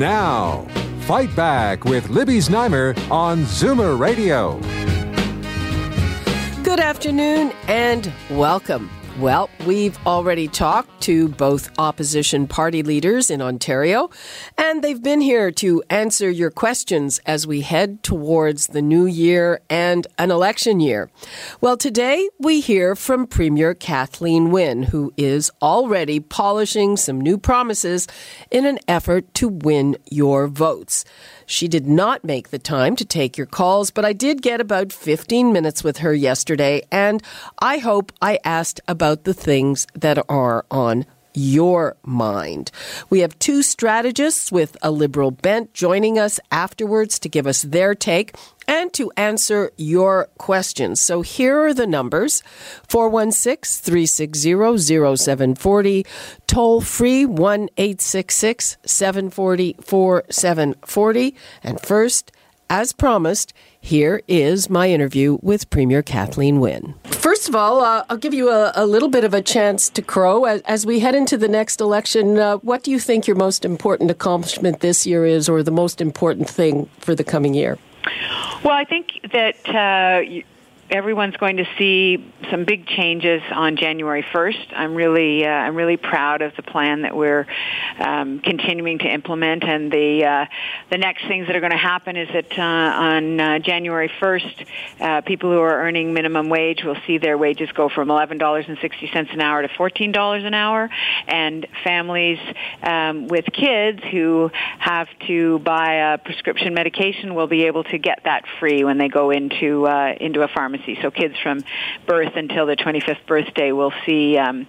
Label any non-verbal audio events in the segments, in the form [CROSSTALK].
Now, Fight Back with Libby Znaimer on Zoomer Radio. Good afternoon and welcome. Well, we've already talked to both opposition party leaders in Ontario, and they've been here to answer your questions as we head towards the new year and an election year. Well, today we hear from Premier Kathleen Wynne, who is already polishing some new promises in an effort to win your votes. She did not make the time to take your calls, but I did get about 15 minutes with her yesterday, and I hope I asked about the things that are on your mind. We have two strategists with a liberal bent joining us afterwards to give us their take and to answer your questions. So here are the numbers 416 360 0740, toll free 1 866 740 4740. And first, as promised, here is my interview with Premier Kathleen Wynne. First of all, uh, I'll give you a, a, little bit of a chance to crow. As, as we head into the next election, uh, what do you think your most important accomplishment this year is, or the most important thing for the coming year? Well, I think that uh, everyone's going to see some big changes on January 1st. I'm really, uh, I'm really proud of the plan that we're um, continuing to implement, and the uh, the next things that are going to happen is that uh, on uh, January 1st, uh, people who are earning minimum wage will see their wages go from $11.60 an hour to $14 an hour, and families um, with kids who have to buy a prescription medication will be able to get that free when they go into uh, into a pharmacy pharmacy. So kids from birth until their 25th birthday will see um,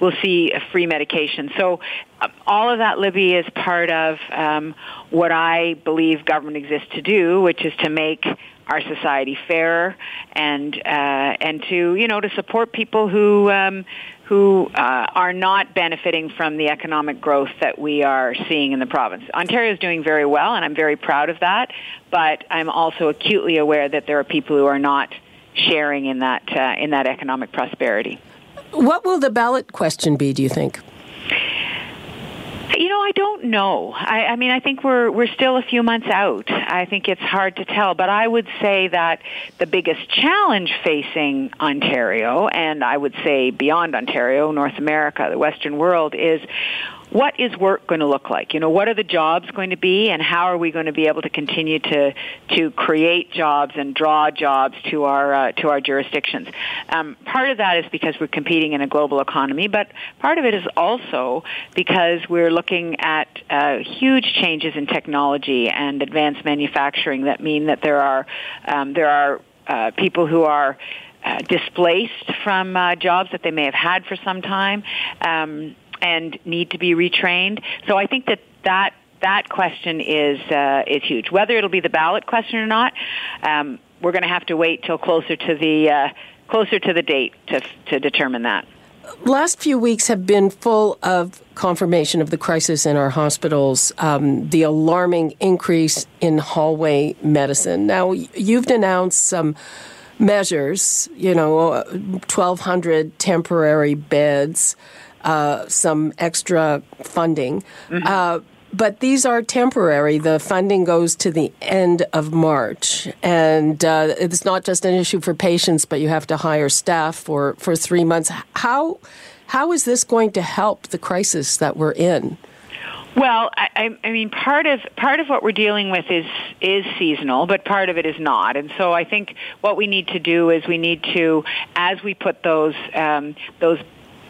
will see a free medication. So um, all of that, Libby, is part of um, what I believe government exists to do, which is to make our society fairer and uh, and to you know to support people who um, who uh, are not benefiting from the economic growth that we are seeing in the province. Ontario is doing very well, and I'm very proud of that. But I'm also acutely aware that there are people who are not sharing in that uh, in that economic prosperity. What will the ballot question be? Do you think? You know, I don't know. I, I mean, I think we're we're still a few months out. I think it's hard to tell, but I would say that the biggest challenge facing Ontario, and I would say beyond Ontario, North America, the Western world, is what is work going to look like? You know, what are the jobs going to be, and how are we going to be able to continue to to create jobs and draw jobs to our uh, to our jurisdictions? Um, part of that is because we're competing in a global economy, but part of it is also because we're looking at uh, huge changes in technology and advanced manufacturing that mean that there are um, there are uh, people who are uh, displaced from uh, jobs that they may have had for some time. Um, and need to be retrained. So I think that that that question is uh, is huge. Whether it'll be the ballot question or not, um, we're going to have to wait till closer to the uh, closer to the date to to determine that. Last few weeks have been full of confirmation of the crisis in our hospitals, um, the alarming increase in hallway medicine. Now, you've announced some measures, you know, 1,200 temporary beds uh, some extra funding. Mm-hmm. Uh, but these are temporary. The funding goes to the end of March, and uh, it's not just an issue for patients, but you have to hire staff for, for three months. How how is this going to help the crisis that we're in? Well, I, I mean, part of part of what we're dealing with is is seasonal, but part of it is not. And so, I think what we need to do is we need to, as we put those um, those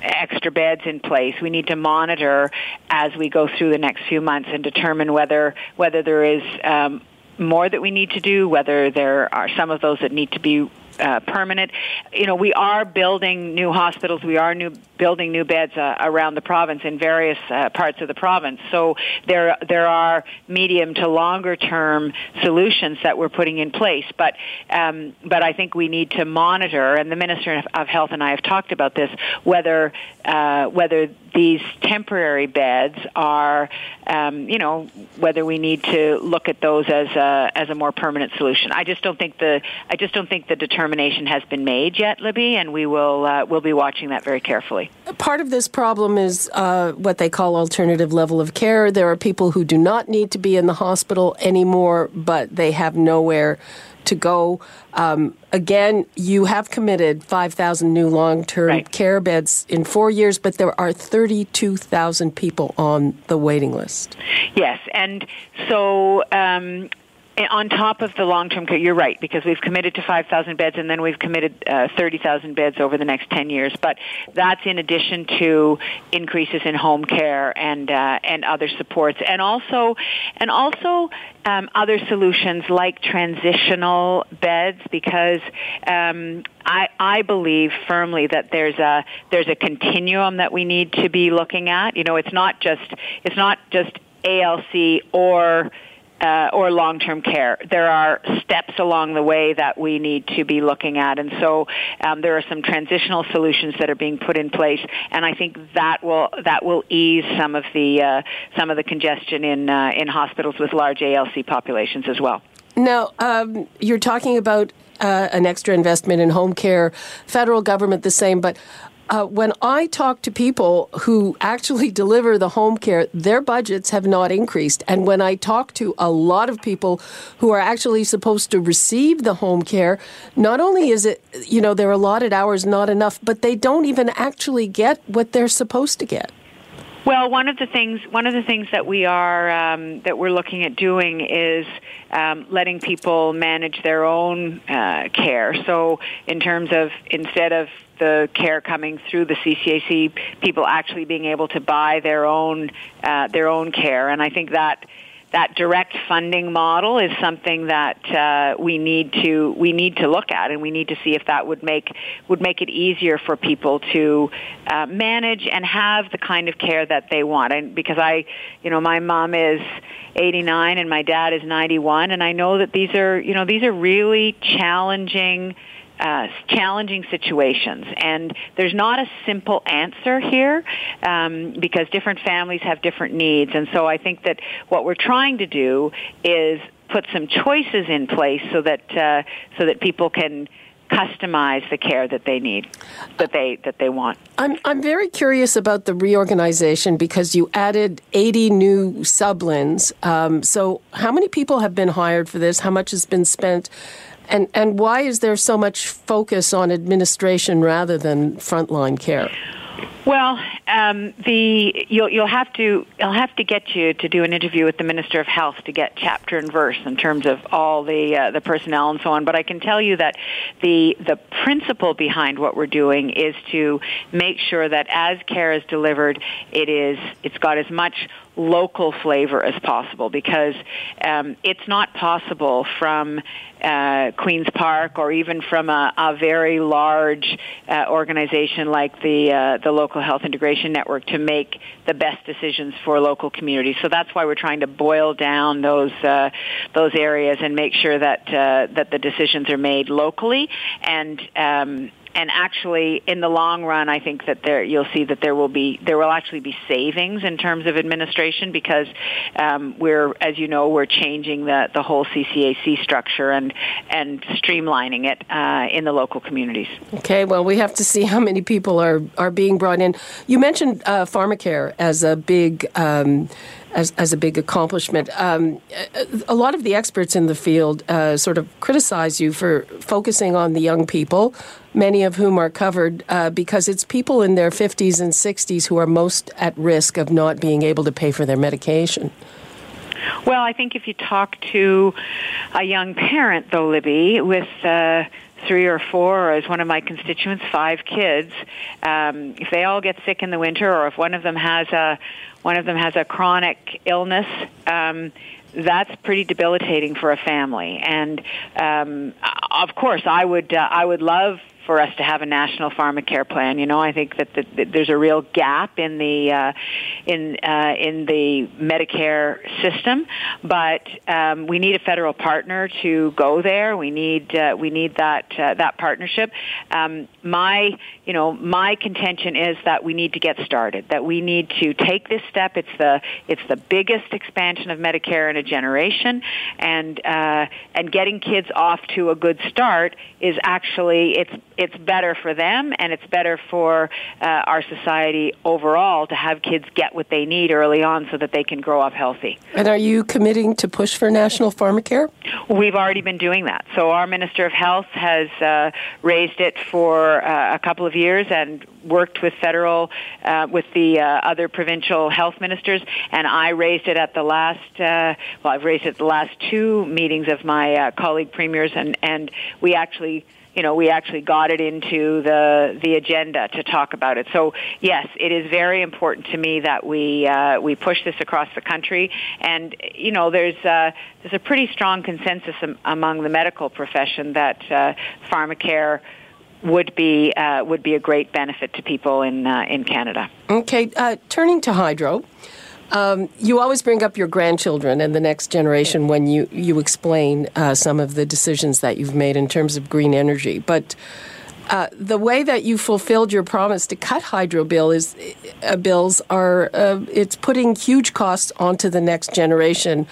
extra beds in place. We need to monitor as we go through the next few months and determine whether whether there is um, more that we need to do, whether there are some of those that need to be uh, permanent. You know, we are building new hospitals. We are new building new beds uh, around the province in various uh, parts of the province. So there there are medium to longer term solutions that we're putting in place. But um, but I think we need to monitor, and the Minister of Health and I have talked about this, whether uh, whether these temporary beds are, um, you know, whether we need to look at those as a as a more permanent solution. I just don't think the I just don't think the determination has been made yet, Libby, and we will uh, we'll be watching that very carefully. Part of this problem is uh, what they call alternative level of care. There are people who do not need to be in the hospital anymore, but they have nowhere to go. Um, again, you have committed 5,000 new long term right. care beds in four years, but there are 32,000 people on the waiting list. Yes, and so um, on top of the long-term care, you're right because we've committed to 5,000 beds and then we've committed uh, 30,000 beds over the next 10 years. But that's in addition to increases in home care and uh, and other supports, and also and also um, other solutions like transitional beds because um, I, I believe firmly that there's a there's a continuum that we need to be looking at. You know, it's not just it's not just ALC or uh, or long-term care. There are steps along the way that we need to be looking at, and so um, there are some transitional solutions that are being put in place, and I think that will that will ease some of the uh, some of the congestion in uh, in hospitals with large ALC populations as well. Now, um, you're talking about uh, an extra investment in home care, federal government the same, but uh, when I talk to people who actually [LAUGHS] deliver the home care, their budgets have not increased. And when I talk to a lot of people who are actually supposed to receive the home care, not only is it, you know, their allotted hours not enough, but they don't even actually get what they're supposed to get. Well, one of the things one of the things that we are um, that we're looking at doing is um, letting people manage their own uh, care. So, in terms of instead of the care coming through the CCAC, people actually being able to buy their own uh, their own care, and I think that that direct funding model is something that uh, we need to we need to look at, and we need to see if that would make would make it easier for people to uh, manage and have the kind of care that they want. And because I, you know, my mom is 89 and my dad is 91, and I know that these are you know these are really challenging uh, challenging situations. And there's not a simple answer here um, because different families have different needs. And so I think that what we're trying to do is put some choices in place so that uh, so that people can customize the care that they need, that they that they want. I'm I'm very curious about the reorganization because you added 80 new sub-LHINs. Um, so how many people have been hired for this? How much has been spent? And and why is there so much focus on administration rather than frontline care? Well, um, the you'll you'll have to I'll have to get you to do an interview with the Minister of Health to get chapter and verse in terms of all the uh, the personnel and so on. But I can tell you that the the principle behind what we're doing is to make sure that as care is delivered, it is it's got as much local flavor as possible because um, it's not possible from uh, Queen's Park or even from a, a very large uh, organization like the uh, the local health integration network to make the best decisions for local communities. So that's why we're trying to boil down those uh, those areas and make sure that uh, that the decisions are made locally and um, and actually in the long run I think that there you'll see that there will be there will actually be savings in terms of administration because um, we're as you know we're changing the the whole CCAC structure and and streamlining it uh, in the local communities. Okay, well we have to see how many people are are being brought in. You mentioned uh, pharmacare as a big um, as, as a big accomplishment. Um, a lot of the experts in the field uh, sort of criticize you for focusing on the young people, many of whom are covered uh, because it's people in their 50s and 60s who are most at risk of not being able to pay for their medication. Well, I think if you talk to a young parent, though, Libby, with uh, three or four, or as one of my constituents, five kids, um, if they all get sick in the winter, or if one of them has a one of them has a chronic illness. Um, that's pretty debilitating for a family. And um, of course, I would uh, I would love for us to have a national pharmacare plan. You know, I think that, the, that there's a real gap in the uh, in uh, in the Medicare system, but um, we need a federal partner to go there. We need uh, we need that uh, that partnership. Um, my you know my contention is that we need to get started. That we need to take this step. It's the it's the biggest expansion of Medicare in a generation, and uh, and getting kids off to a good start is actually it's it's better for them and it's better for uh, our society overall to have kids get what they need early on so that they can grow up healthy. And are you committing to push for national pharmacare? We've already been doing that. So our Minister of Health has uh, raised it for uh, a couple of years and worked with federal, uh, with the uh, other provincial health ministers, and I raised it at the last, uh, well, I've raised it at the last two meetings of my colleague premiers, and, and we actually you know, we actually got it into the the agenda to talk about it. So yes, it is very important to me that we uh, we push this across the country. And you know, there's uh, there's a pretty strong consensus am- among the medical profession that uh, pharmacare would be uh, would be a great benefit to people in uh, in Canada. Okay, uh, turning to hydro. Um, you always bring up your grandchildren and the next generation when you, you explain uh, some of the decisions that you've made in terms of green energy. But uh, the way that you fulfilled your promise to cut hydro bill is uh, bills are uh, it's putting huge costs onto the next generation.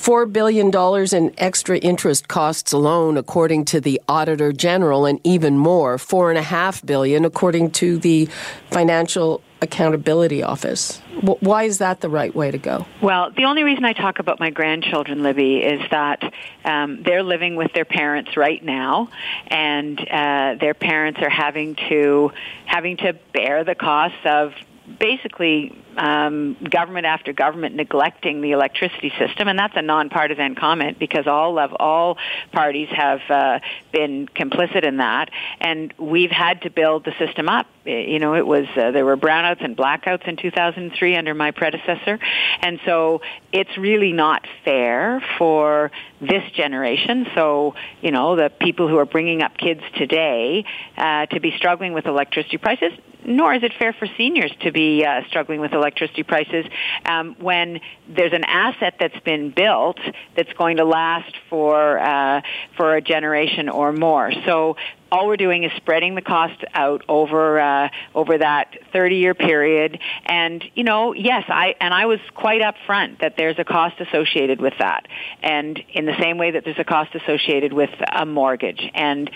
Four billion dollars in extra interest costs alone, according to the Auditor General, and even more, four and a half billion, according to the Financial Accountability Office. Why is that the right way to go? Well, the only reason I talk about my grandchildren, Libby, is that um, they're living with their parents right now, and uh, their parents are having to having to bear the costs of basically um, government after government neglecting the electricity system, and that's a nonpartisan comment because all of all parties have uh, been complicit in that, and we've had to build the system up. You know, it was uh, there were brownouts and blackouts in 2003 under my predecessor, and so it's really not fair for this generation. So you know, the people who are bringing up kids today uh, to be struggling with electricity prices nor is it fair for seniors to be uh, struggling with electricity prices um, when there's an asset that's been built that's going to last for uh, for a generation or more. So all we're doing is spreading the cost out over uh, over that 30 year period. And you know, yes, I and I was quite upfront that there's a cost associated with that, and in the same way that there's a cost associated with a mortgage. And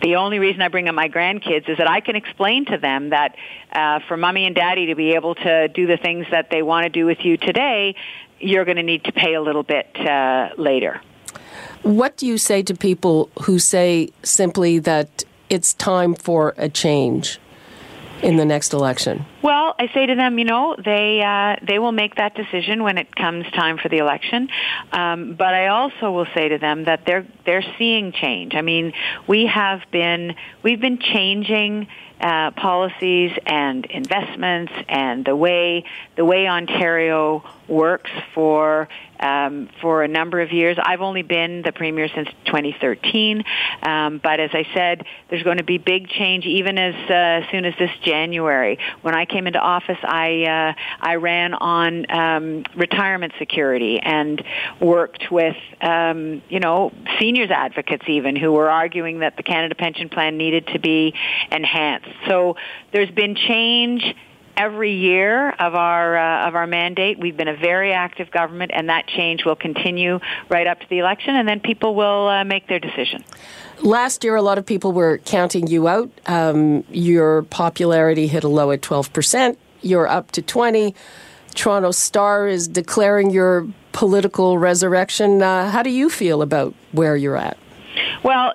the only reason I bring up my grandkids is that I can explain to them that uh, for mommy and daddy to be able to do the things that they want to do with you today, you're going to need to pay a little bit uh, later. What do you say to people who say simply that it's time for a change in the next election? Well, I say to them, you know, they uh, they will make that decision when it comes time for the election. Um, but I also will say to them that they're they're seeing change. I mean, we have been we've been changing uh, policies and investments and the way the way Ontario works for um, for a number of years. I've only been the premier since 2013, um, but as I said, there's going to be big change even as uh, soon as this January. When I came into office, I uh, I ran on um, retirement security and worked with um, you know seniors advocates even who were arguing that the Canada Pension Plan needed to be enhanced. So there's been change every year of our uh, of our mandate. We've been a very active government, and that change will continue right up to the election, and then people will uh, make their decision. Last year, a lot of people were counting you out. Um, your popularity hit a low at twelve percent. You're up to twenty. Toronto Star is declaring your political resurrection. Uh, how do you feel about where you're at? Well,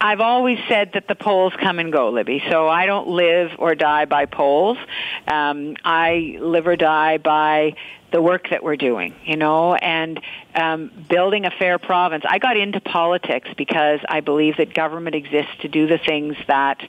I've always said that the polls come and go, Libby. So I don't live or die by polls. Um, I live or die by the work that we're doing, you know, and um, building a fair province. I got into politics because I believe that government exists to do the things that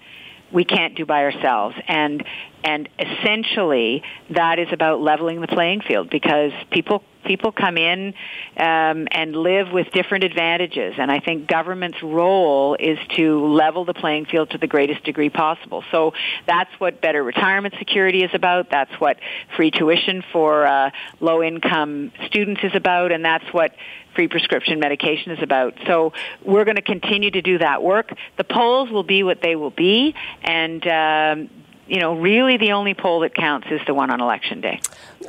we can't do by ourselves. And and essentially that is about leveling the playing field because people people come in um, and live with different advantages. And i think government's role is to level the playing field to the greatest degree possible. So that's what better retirement security is about. That's what free tuition for uh, low income students is about. And that's what free prescription medication is about. So we're going to continue to do that work. The polls will be what they will be, and um, you know, really the only poll that counts is the one on election day.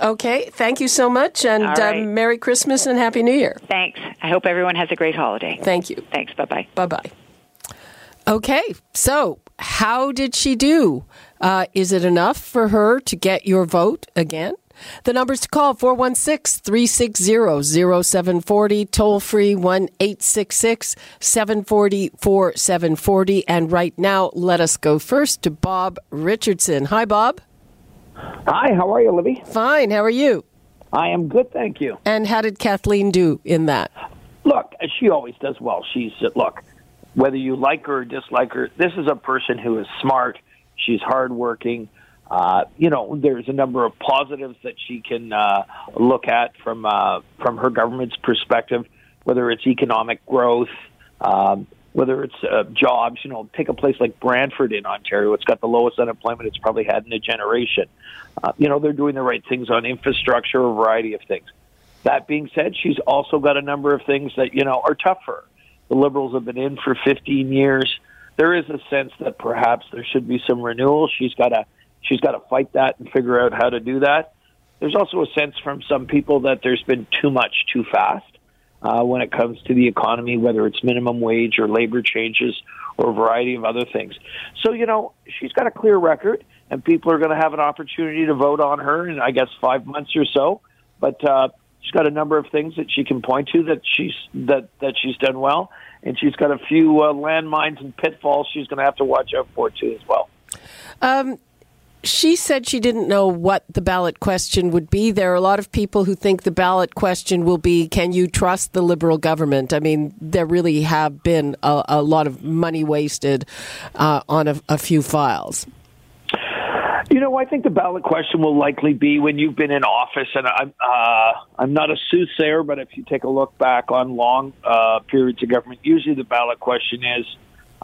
Okay, thank you so much, and uh, right. Merry Christmas and Happy New Year. Thanks. I hope everyone has a great holiday. Thank you. Thanks. Bye bye. Bye bye. Okay, so how did she do? Uh, is it enough for her to get your vote again? The numbers to call 416 360 0740, toll free 1 866 740 4740. And right now, let us go first to Bob Richardson. Hi, Bob. Hi, how are you, Libby? Fine, how are you? I am good, thank you. And how did Kathleen do in that? Look, she always does well. She's, uh, look, whether you like her or dislike her, this is a person who is smart. She's hardworking. Uh, you know, there's a number of positives that she can uh, look at from uh, from her government's perspective, whether it's economic growth, um, whether it's uh, jobs. You know, take a place like Brantford in Ontario; it's got the lowest unemployment it's probably had in a generation. Uh, you know, they're doing the right things on infrastructure, a variety of things. That being said, she's also got a number of things that you know are tougher. The Liberals have been in for 15 years. There is a sense that perhaps there should be some renewal. She's got a She's got to fight that and figure out how to do that. There's also a sense from some people that there's been too much too fast uh, when it comes to the economy, whether it's minimum wage or labor changes or a variety of other things. So, you know, she's got a clear record, and people are going to have an opportunity to vote on her in, I guess, five months or so. But uh, she's got a number of things that she can point to that she's that that she's done well, and she's got a few uh, landmines and pitfalls she's going to have to watch out for too as well. Um, she said she didn't know what the ballot question would be. There are a lot of people who think the ballot question will be can you trust the Liberal government? I mean, there really have been a, a lot of money wasted uh, on a, a, few files. You know, I think the ballot question will likely be when you've been in office, and I'm uh, I'm not a soothsayer, but if you take a look back on long uh, periods of government, usually the ballot question is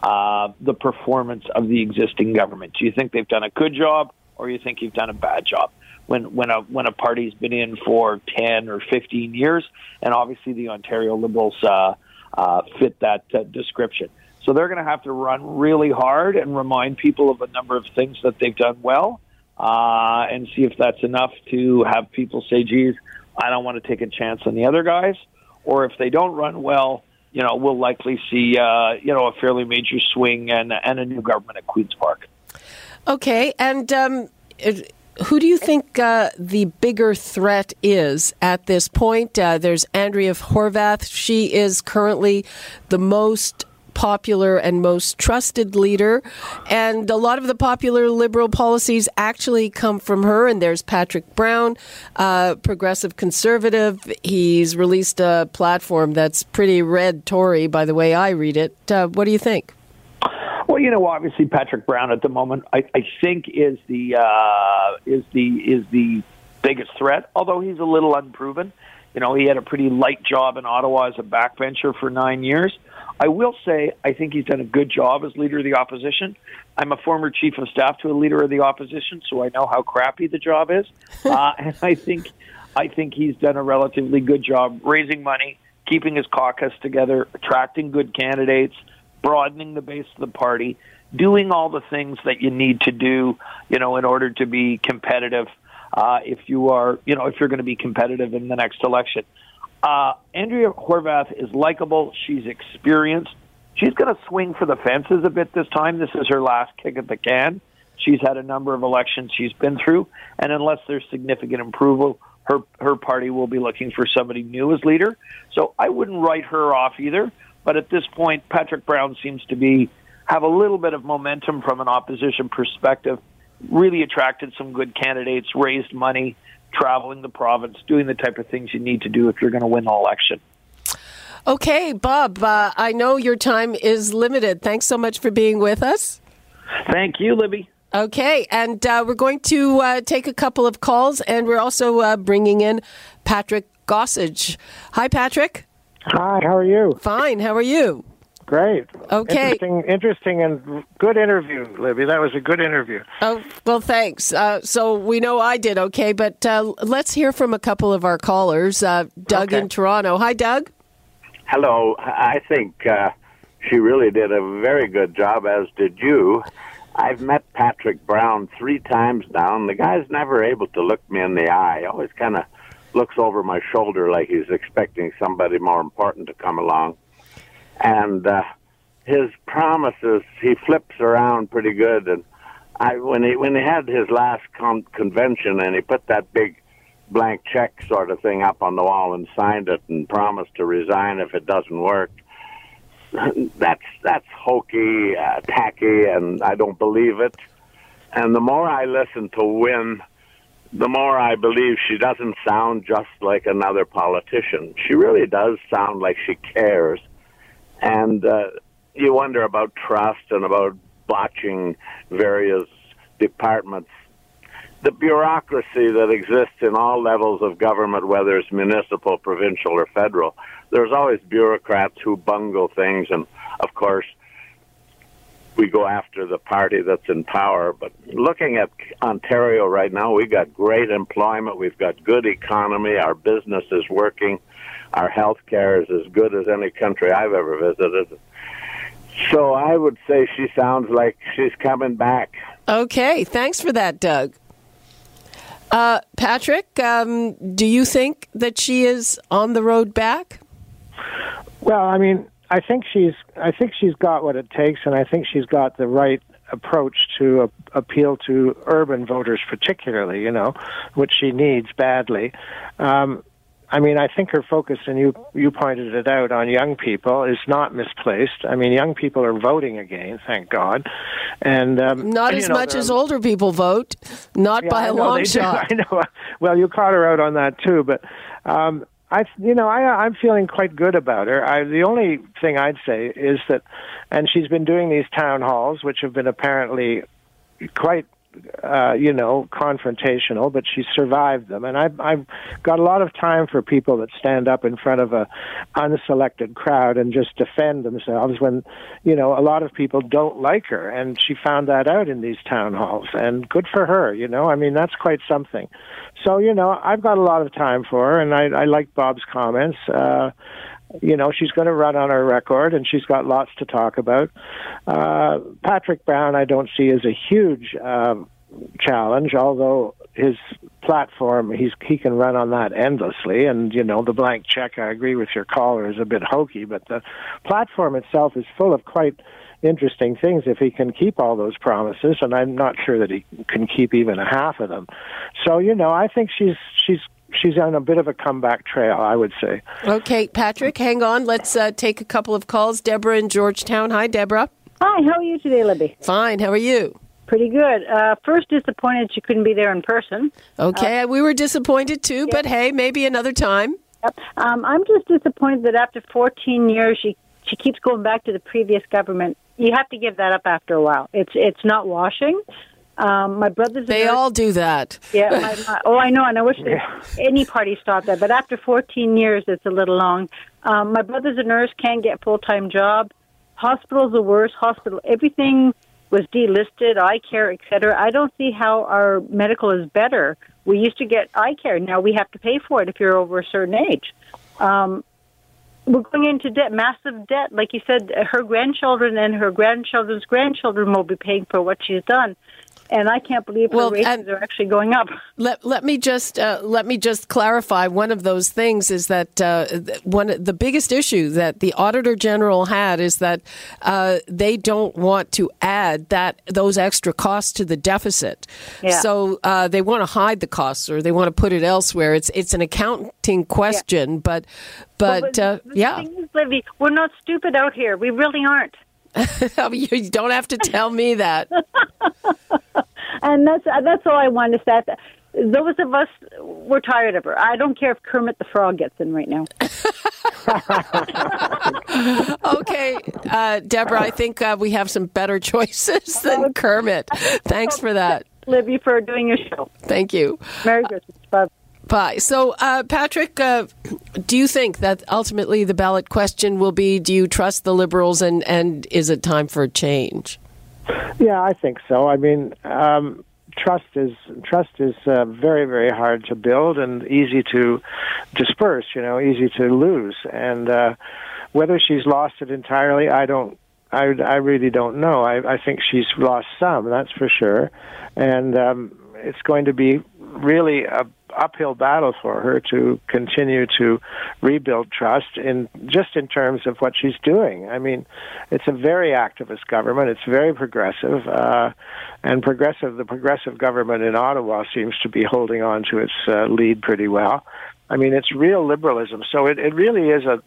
uh, the performance of the existing government. Do you think they've done a good job, or you think you've done a bad job? When when a when a party's been in for ten or fifteen years, and obviously the Ontario Liberals uh, uh, fit that uh, description. So they're going to have to run really hard and remind people of a number of things that they've done well, uh, and see if that's enough to have people say, "Geez, I don't want to take a chance on the other guys." Or if they don't run well, you know, we'll likely see, uh, you know, a fairly major swing and, and a new government at Queen's Park. Okay, and um, who do you think uh, the bigger threat is at this point? Uh, there's Andrea Horwath. She is currently the most popular and most trusted leader. And a lot of the popular liberal policies actually come from her. And there's Patrick Brown, uh, progressive conservative. He's released a platform that's pretty red Tory, by the way I read it. Uh, what do you think? Well, you know, obviously Patrick Brown at the moment, I, I think is the uh, is the is the biggest threat. Although he's a little unproven, you know, he had a pretty light job in Ottawa as a backbencher for nine years. I will say I think he's done a good job as leader of the opposition. I'm a former chief of staff to a leader of the opposition, so I know how crappy the job is. [LAUGHS] uh, and I think I think he's done a relatively good job raising money, keeping his caucus together, attracting good candidates, broadening the base of the party, doing all the things that you need to do, you know, in order to be competitive. Uh, if you are, you know, if you're going to be competitive in the next election. Uh, Andrea Horwath is likable. She's experienced. She's going to swing for the fences a bit this time. This is her last kick at the can. She's had a number of elections she's been through, and unless there's significant approval, her her party will be looking for somebody new as leader. So I wouldn't write her off either. But at this point, Patrick Brown seems to be have a little bit of momentum from an opposition perspective. Really attracted some good candidates, raised money traveling the province, doing the type of things you need to do if you're going to win an election. Okay, Bob, uh, I know your time is limited. Thanks so much for being with us. Thank you, Libby. Okay, and uh, we're going to uh, take a couple of calls, and we're also uh, bringing in Patrick Gossage. Hi, Patrick. Hi, how are you? Fine. How are you? Great. Okay. Interesting, interesting, and good interview, Libby. That was a good interview. Oh well, thanks. Uh, so we know I did okay, but uh, let's hear from a couple of our callers. Uh, Doug Okay. in Toronto. Hi, Doug. Hello. I think uh, she really did a very good job, as did you. I've met Patrick Brown three times now, and the guy's never able to look me in the eye. Always kind of looks over my shoulder like he's expecting somebody more important to come along. And uh, his promises, he flips around pretty good. And I, when he when he had his last con- convention, and he put that big blank check sort of thing up on the wall and signed it and promised to resign if it doesn't work. [LAUGHS] That's that's hokey, uh, tacky, and I don't believe it. And the more I listen to Wynne, the more I believe she doesn't sound just like another politician. She really does sound like she cares. And uh, you wonder about trust and about botching various departments the bureaucracy that exists in all levels of government, whether it's municipal, provincial, or federal, there's always bureaucrats who bungle things, and of course, we go after the party that's in power. But looking at Ontario right now, we've got great employment, we've got good economy, our business is working, our health care is as good as any country I've ever visited. So I would say she sounds like she's coming back. Okay, thanks for that, Doug. Uh, Patrick, um, do you think that she is on the road back? Well, I mean, I think she's I think she's got what it takes, and I think she's got the right approach to appeal to urban voters, particularly. You know, which she needs badly. Um, I mean, I think her focus, and you you pointed it out, on young people is not misplaced. I mean, young people are voting again, thank God, and um, Not you as know, much as older people vote, not yeah, by I a know long they do. [LAUGHS] shot. I know. Well, you caught her out on that too, but um, I, you know, I, I'm feeling quite good about her. I, the only thing I'd say is that, and she's been doing these town halls, which have been apparently quite. Uh, you know, confrontational, but she survived them, and I've, I've got a lot of time for people that stand up in front of a unselected crowd and just defend themselves when, you know, a lot of people don't like her, and she found that out in these town halls, and good for her. You know, I mean, that's quite something. So, you know, I've got a lot of time for her, and I, I like Bob's comments. Uh, you know, she's going to run on her record, and she's got lots to talk about. Uh, Patrick Brown, I don't see as a huge um, challenge, although his platform, he's he can run on that endlessly. And you know, the blank check, I agree with your caller, is a bit hokey, but the platform itself is full of quite interesting things if he can keep all those promises and I'm not sure that he can keep even a half of them. So, you know, I think she's she's she's on a bit of a comeback trail, I would say. Okay, Patrick, hang on. Let's uh, take a couple of calls. Deborah in Georgetown. Hi, Deborah. Hi, how are you today, Libby? Fine. How are you? Pretty good. Uh, first, disappointed she couldn't be there in person. Okay, we were disappointed too, but hey, maybe another time. Yep. Um, I'm just disappointed that after 14 years, she she keeps going back to the previous government. You have to give that up after a while. It's it's not washing. Um, my brother's a They nurse. all do that. Yeah, my, my, oh, I know, and I wish that any party stopped that. But after 14 years, it's a little long. Um, my brother's a nurse, can't get full time job. Hospital's the worst. Hospital, everything was delisted, eye care, et cetera. I don't see how our medical is better. We used to get eye care. Now we have to pay for it if you're over a certain age. Um, we're going into debt, massive debt. Like you said, her grandchildren and her grandchildren's grandchildren will be paying for what she's done. And I can't believe her Well, rates and- are actually going up. Let, let me just uh, let me just clarify. One of those things is that uh, one the biggest issue that the auditor general had is that uh, they don't want to add that those extra costs to the deficit. Yeah. So uh, they want to hide the costs or they want to put it elsewhere. It's it's an accounting question, but but uh, yeah, is, Libby, we're not stupid out here. We really aren't. [LAUGHS] you don't have to tell me that. [LAUGHS] And that's that's all I wanted to say. Those of us, we're tired of her. I don't care if Kermit the Frog gets in right now. Okay, [LAUGHS] Okay, uh, Deborah, I think uh, we have some better choices than Kermit. Thanks for that. Libby, for doing your show. Thank you. Merry Christmas. Bye. So, uh, Patrick, uh, do you think that ultimately the ballot question will be do you trust the Liberals and, and is it time for a change? Yeah, I think so. I mean, um, trust is trust is uh, very very hard to build and easy to disperse. You know, easy to lose. And uh, whether she's lost it entirely, I don't. I, I really don't know. I, I think she's lost some, that's for sure, and um, it's going to be really a uphill battle for her to continue to rebuild trust in just in terms of what she's doing. I mean, it's a very activist government. It's very progressive, uh, and progressive. The progressive government in Ottawa seems to be holding on to its uh, lead pretty well. I mean, it's real liberalism. So it, it really is a,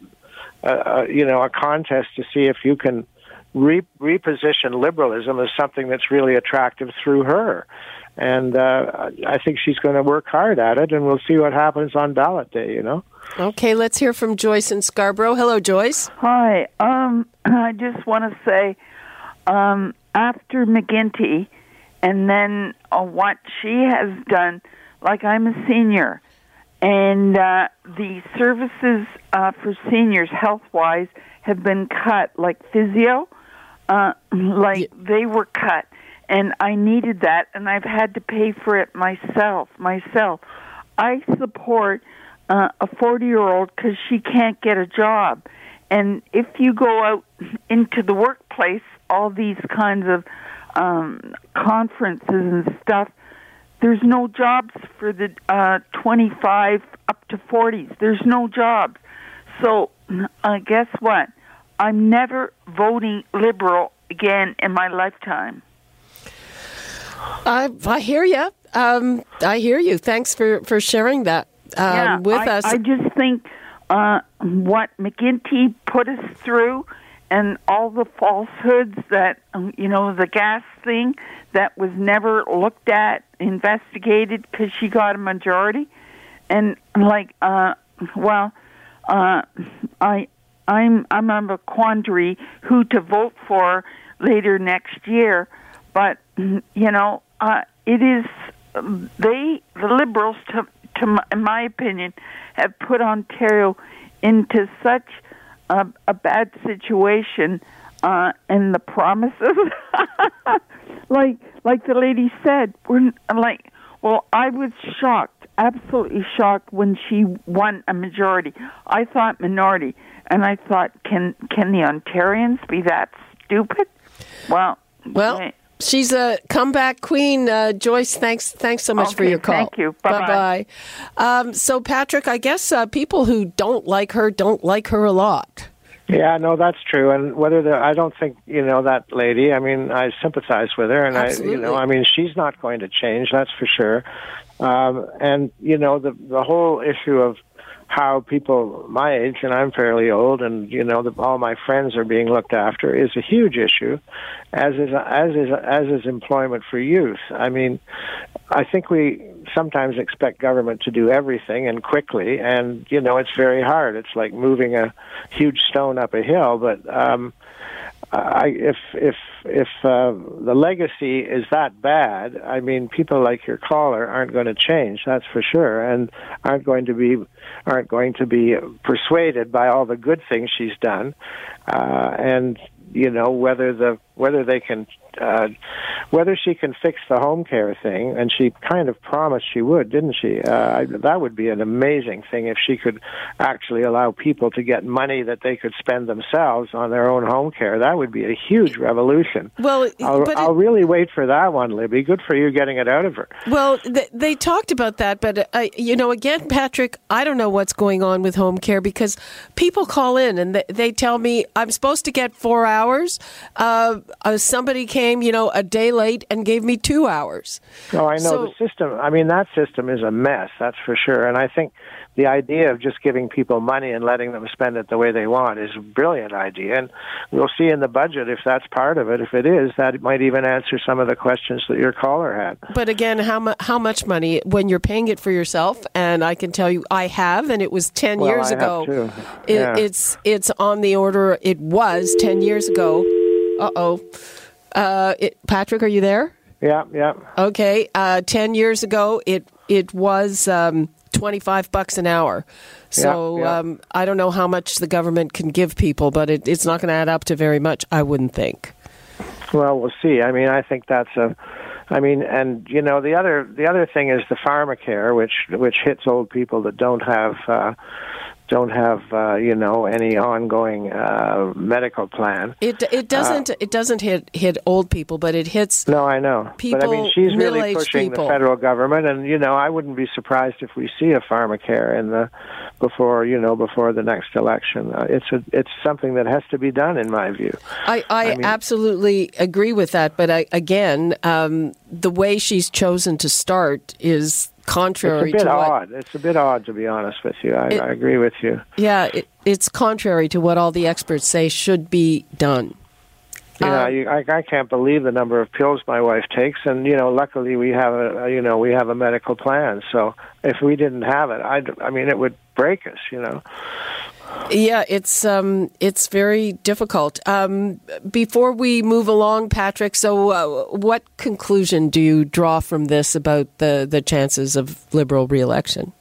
a, a you know a contest to see if you can re- reposition liberalism as something that's really attractive through her and uh, I think she's going to work hard at it, and we'll see what happens on ballot day. You know. Okay, let's hear from Joyce in Scarborough. Hello, Joyce. Hi. Um, [CLEARS THROAT] I just want to say, um, after McGuinty, and then uh, what she has done, like I'm a senior, and uh, the services uh, for seniors health wise have been cut, like physio, uh, like yeah. they were cut and I needed that, and I've had to pay for it myself. Myself, I support uh, a forty-year-old because she can't get a job, and if you go out into the workplace, all these kinds of um, conferences and stuff, there's no jobs for the uh, 25 up to 40s. There's no jobs. So, uh, guess what? I'm never voting liberal again in my lifetime. I, I hear you. Um, I hear you. Thanks for, for sharing that um, yeah, with I, us. I just think uh, what McGuinty put us through and all the falsehoods that, um, you know, the gas thing that was never looked at, investigated because she got a majority. And like, uh, well, uh, I, I'm, I'm on a quandary who to vote for later next year but you know, uh, it is they the liberals, to, to my, in my opinion, have put Ontario into such a, a bad situation, uh, and the promises, [LAUGHS] like like the lady said, we're like. Well, I was shocked, absolutely shocked when she won a majority. I thought minority, and I thought, can can the Ontarians be that stupid? Well, well, She's a comeback queen, uh, Joyce. Thanks, thanks so much okay, for your call. Thank you. Bye bye. Um, so, Patrick, I guess uh, people who don't like her don't like her a lot. Yeah, no, that's true. And whether the, I don't think you know that lady. I mean, I sympathize with her, and Absolutely. I, you know, I mean, she's not going to change. That's for sure. Um, and you know, the the whole issue of how people my age, and I'm fairly old, and you know, the, all my friends are being looked after is a huge issue, as is as is as is employment for youth. I mean, I think we sometimes expect government to do everything and quickly, and you know, it's very hard. It's like moving a huge stone up a hill, but um, I, if if if uh, the legacy is that bad, I mean, people like your caller aren't going to change. That's for sure, and aren't going to be aren't going to be persuaded by all the good things she's done. Uh, and you know whether the whether they can uh, whether she can fix the home care thing, and she kind of promised she would, didn't she? Uh, that would be an amazing thing if she could actually allow people to get money that they could spend themselves on their own home care. That would be a huge revolution. Well, I'll, I'll it, really wait for that one, Libby. Good for you getting it out of her. Well, they, they talked about that, but uh, you know, again, Patrick, I don't know what's going on with home care because people call in and they, they tell me I'm supposed to get four hours. Uh, uh, somebody came, you know, a day late and gave me two hours. Oh, I know So- the system. I mean, that system is a mess. That's for sure. And I think the idea of just giving people money and letting them spend it the way they want is a brilliant idea. And we'll see in the budget if that's part of it. If it is, that might even answer some of the questions that your caller had. But again, how mu- how much money when you're paying it for yourself? And I can tell you, I have, and it was ten Well, years I ago. It, Yeah. It's it's on the order. It was ten years ago. Uh oh. Uh, it, Patrick, are you there? Yeah, yeah. Okay. Uh, ten years ago, it it was um, twenty five bucks an hour. So Yeah, yeah. Um, I don't know how much the government can give people, but it, it's not going to add up to very much. I wouldn't think. Well, we'll see. I mean, I think that's a. I mean, and you know, the other the other thing is the pharmacare, which which hits old people that don't have uh, don't have uh, you know any ongoing uh, medical plan. It it doesn't it doesn't hit hit old people, but it hits No, I know. but I mean, she's really pushing people. the federal government, and you know, I wouldn't be surprised if we see a pharmacare in the before you know before the next election. Uh, it's a it's something that has to be done, in my view. I, I, mean- absolutely agree with that, but I, again, um, the way she's chosen to start is contrary It's a bit to what. odd. It's a bit odd, to be honest with you. I, It- I agree with you. Yeah, it, it's contrary to what all the experts say should be done. You know, Um, you, I, I can't believe the number of pills my wife takes, and you know, luckily we have a, a you know we have a medical plan. So if we didn't have it, I I mean, it would break us. You know. Yeah, it's um, it's very difficult. Um, before we move along, Patrick, so uh, what conclusion do you draw from this about the, the chances of Liberal reelection?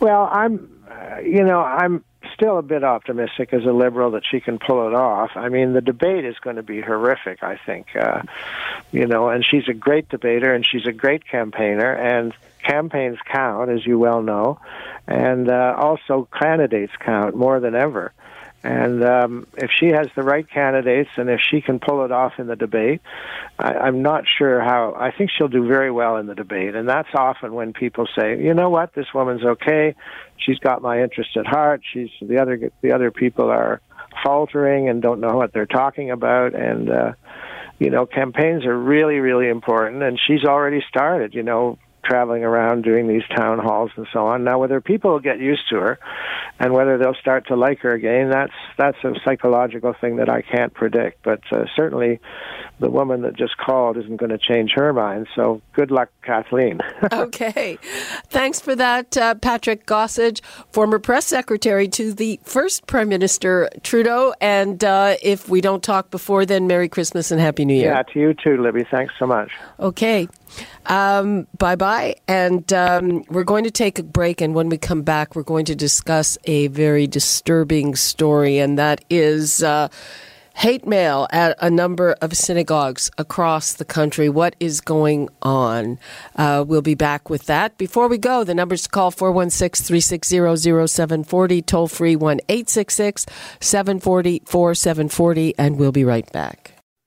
Well, I'm, uh, you know, I'm still a bit optimistic as a liberal that she can pull it off. I mean, the debate is going to be horrific, I think. Uh, you know, and she's a great debater and she's a great campaigner, and campaigns count, as you well know, and uh, also candidates count more than ever. And um, if she has the right candidates and if she can pull it off in the debate, I, I'm not sure how. I think she'll do very well in the debate. And that's often when people say, you know what, this woman's okay. She's got my interest at heart. She's the other the other people are faltering and don't know what they're talking about. And uh, you know, campaigns are really really important. And she's already started. You know, traveling around doing these town halls and so on. Now, whether people will get used to her and whether they'll start to like her again, that's that's a psychological thing that I can't predict. But uh, certainly, the woman that just called isn't going to change her mind. So, good luck, Kathleen. [LAUGHS] okay. Thanks for that, uh, Patrick Gossage, former press secretary to the first Prime Minister Trudeau. And uh, if we don't talk before then, Merry Christmas and Happy New Year. yeah, to you too, Libby. Thanks so much. Okay. Um, bye bye. And um, we're going to take a break. And when we come back, we're going to discuss a very disturbing story, and that is. Uh, Hate mail at a number of synagogues across the country. What is going on? Uh, we'll be back with that. Before we go, the numbers to call 416 360 0740, toll free 1 866 740 4740, and we'll be right back.